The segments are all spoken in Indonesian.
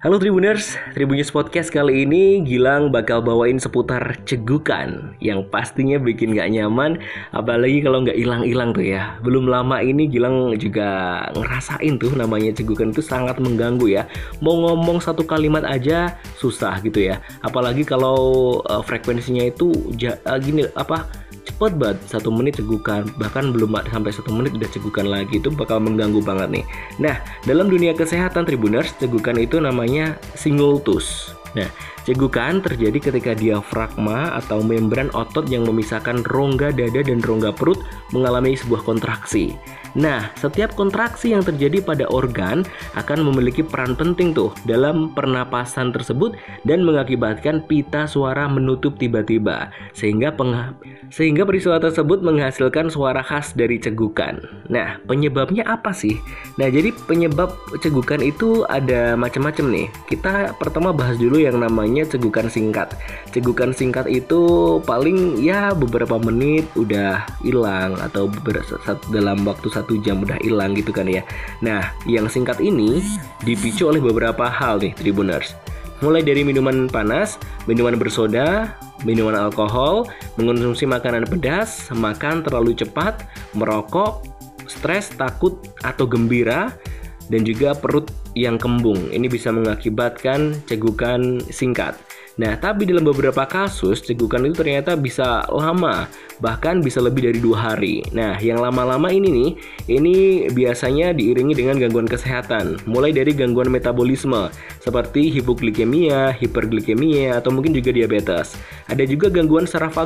Halo Tribuners, Tribunnews Podcast kali ini Gilang bakal bawain seputar cegukan yang pastinya bikin gak nyaman apalagi kalau nggak hilang-hilang tuh ya. Belum lama ini Gilang juga ngerasain tuh namanya cegukan itu sangat mengganggu ya. Mau ngomong satu kalimat aja susah gitu ya. Apalagi kalau uh, frekuensinya itu uh, gini apa cepet banget satu menit cegukan. Bahkan belum sampai satu menit udah cegukan lagi itu bakal mengganggu banget nih. Nah dalam dunia kesehatan tribuners cegukan itu namanya singultus Nah, cegukan terjadi ketika diafragma atau membran otot yang memisahkan rongga dada dan rongga perut mengalami sebuah kontraksi. Nah, setiap kontraksi yang terjadi pada organ akan memiliki peran penting tuh dalam pernapasan tersebut dan mengakibatkan pita suara menutup tiba-tiba sehingga peng sehingga peristiwa tersebut menghasilkan suara khas dari cegukan. Nah, penyebabnya apa sih? Nah, jadi penyebab cegukan itu ada macam-macam nih. Kita pertama bahas dulu yang namanya cegukan singkat. Cegukan singkat itu paling ya beberapa menit udah hilang atau dalam waktu satu jam udah hilang gitu kan ya. Nah, yang singkat ini dipicu oleh beberapa hal nih, Tribuners mulai dari minuman panas, minuman bersoda, minuman alkohol, mengonsumsi makanan pedas, makan terlalu cepat, merokok, stres, takut, atau gembira, dan juga perut yang kembung. Ini bisa mengakibatkan cegukan singkat. Nah, tapi dalam beberapa kasus, cegukan itu ternyata bisa lama, bahkan bisa lebih dari dua hari. Nah, yang lama-lama ini nih, ini biasanya diiringi dengan gangguan kesehatan, mulai dari gangguan metabolisme, seperti hipoglikemia, hiperglikemia, atau mungkin juga diabetes. Ada juga gangguan saraf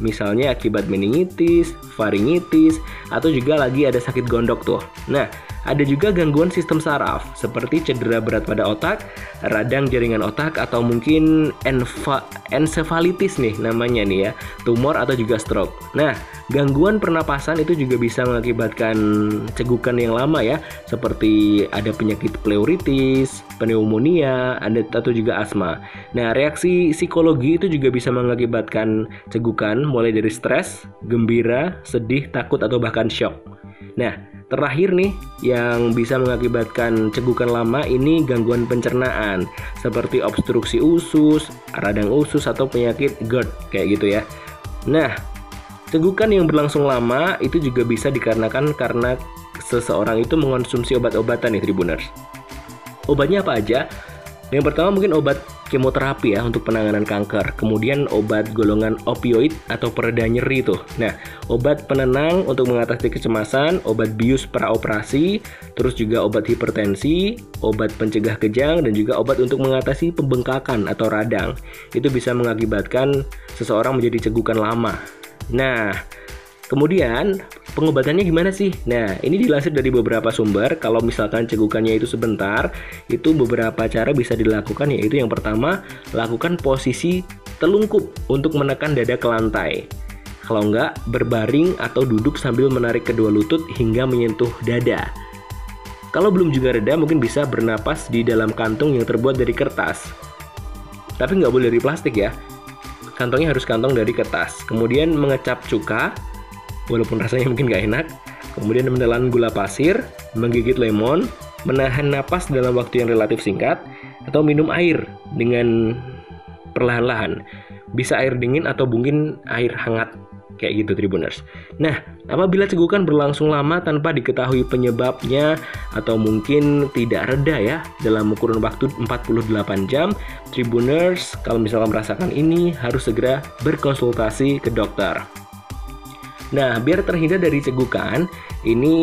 misalnya akibat meningitis, faringitis, atau juga lagi ada sakit gondok tuh. Nah, ada juga gangguan sistem saraf seperti cedera berat pada otak, radang jaringan otak atau mungkin encephalitis nih namanya nih ya, tumor atau juga stroke. Nah, gangguan pernapasan itu juga bisa mengakibatkan cegukan yang lama ya, seperti ada penyakit pleuritis, pneumonia, ada atau juga asma. Nah, reaksi psikologi itu juga bisa mengakibatkan cegukan mulai dari stres, gembira, sedih, takut atau bahkan shock. Nah, terakhir nih yang bisa mengakibatkan cegukan lama ini gangguan pencernaan seperti obstruksi usus, radang usus atau penyakit GERD kayak gitu ya. Nah, cegukan yang berlangsung lama itu juga bisa dikarenakan karena seseorang itu mengonsumsi obat-obatan nih Tribuners. Obatnya apa aja? Yang pertama mungkin obat kemoterapi ya untuk penanganan kanker. Kemudian obat golongan opioid atau pereda nyeri tuh. Nah, obat penenang untuk mengatasi kecemasan, obat bius praoperasi, terus juga obat hipertensi, obat pencegah kejang dan juga obat untuk mengatasi pembengkakan atau radang. Itu bisa mengakibatkan seseorang menjadi cegukan lama. Nah, Kemudian pengobatannya gimana sih? Nah, ini dilansir dari beberapa sumber. Kalau misalkan cegukannya itu sebentar, itu beberapa cara bisa dilakukan yaitu yang pertama, lakukan posisi telungkup untuk menekan dada ke lantai. Kalau enggak, berbaring atau duduk sambil menarik kedua lutut hingga menyentuh dada. Kalau belum juga reda, mungkin bisa bernapas di dalam kantung yang terbuat dari kertas. Tapi nggak boleh dari plastik ya. Kantongnya harus kantong dari kertas. Kemudian mengecap cuka, walaupun rasanya mungkin gak enak. Kemudian menelan gula pasir, menggigit lemon, menahan napas dalam waktu yang relatif singkat, atau minum air dengan perlahan-lahan. Bisa air dingin atau mungkin air hangat kayak gitu Tribuners. Nah, apabila cegukan berlangsung lama tanpa diketahui penyebabnya atau mungkin tidak reda ya dalam kurun waktu 48 jam, Tribuners kalau misalkan merasakan ini harus segera berkonsultasi ke dokter. Nah, biar terhindar dari cegukan, ini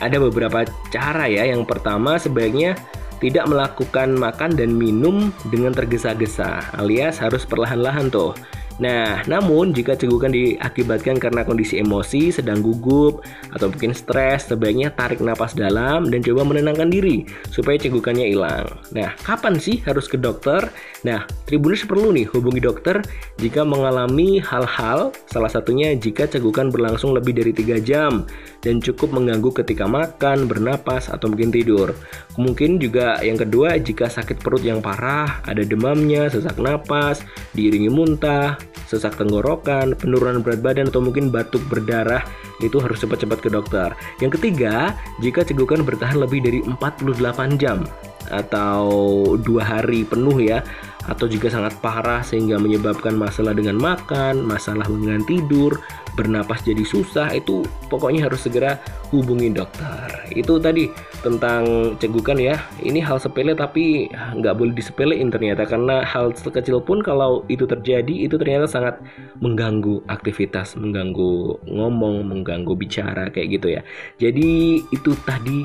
ada beberapa cara ya. Yang pertama sebaiknya tidak melakukan makan dan minum dengan tergesa-gesa, alias harus perlahan-lahan tuh. Nah, namun jika cegukan diakibatkan karena kondisi emosi, sedang gugup, atau mungkin stres, sebaiknya tarik napas dalam dan coba menenangkan diri supaya cegukannya hilang. Nah, kapan sih harus ke dokter? Nah, Tribuners perlu nih hubungi dokter jika mengalami hal-hal, salah satunya jika cegukan berlangsung lebih dari 3 jam dan cukup mengganggu ketika makan, bernapas, atau mungkin tidur. Mungkin juga yang kedua jika sakit perut yang parah, ada demamnya, sesak napas, diiringi muntah, sesak tenggorokan, penurunan berat badan atau mungkin batuk berdarah itu harus cepat-cepat ke dokter. Yang ketiga, jika cegukan bertahan lebih dari 48 jam. atau dua hari penuh ya atau juga sangat parah sehingga menyebabkan masalah dengan makan, masalah dengan tidur, bernapas jadi susah itu pokoknya harus segera hubungi dokter. Itu tadi tentang cegukan ya. Ini hal sepele tapi nggak boleh disepelein ternyata karena hal sekecil pun kalau itu terjadi itu ternyata sangat mengganggu aktivitas, mengganggu ngomong, mengganggu bicara kayak gitu ya. Jadi itu tadi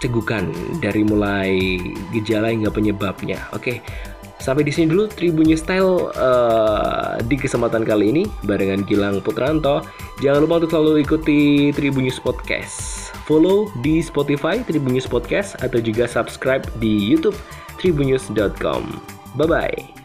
cegukan dari mulai gejala hingga penyebabnya. Oke, sampai di sini dulu Tribunnya Style uh, di kesempatan kali ini barengan Gilang Putranto. Jangan lupa untuk selalu ikuti Tribunnews Podcast. Follow di Spotify Tribunnews Podcast atau juga subscribe di YouTube tribunnews.com. Bye bye.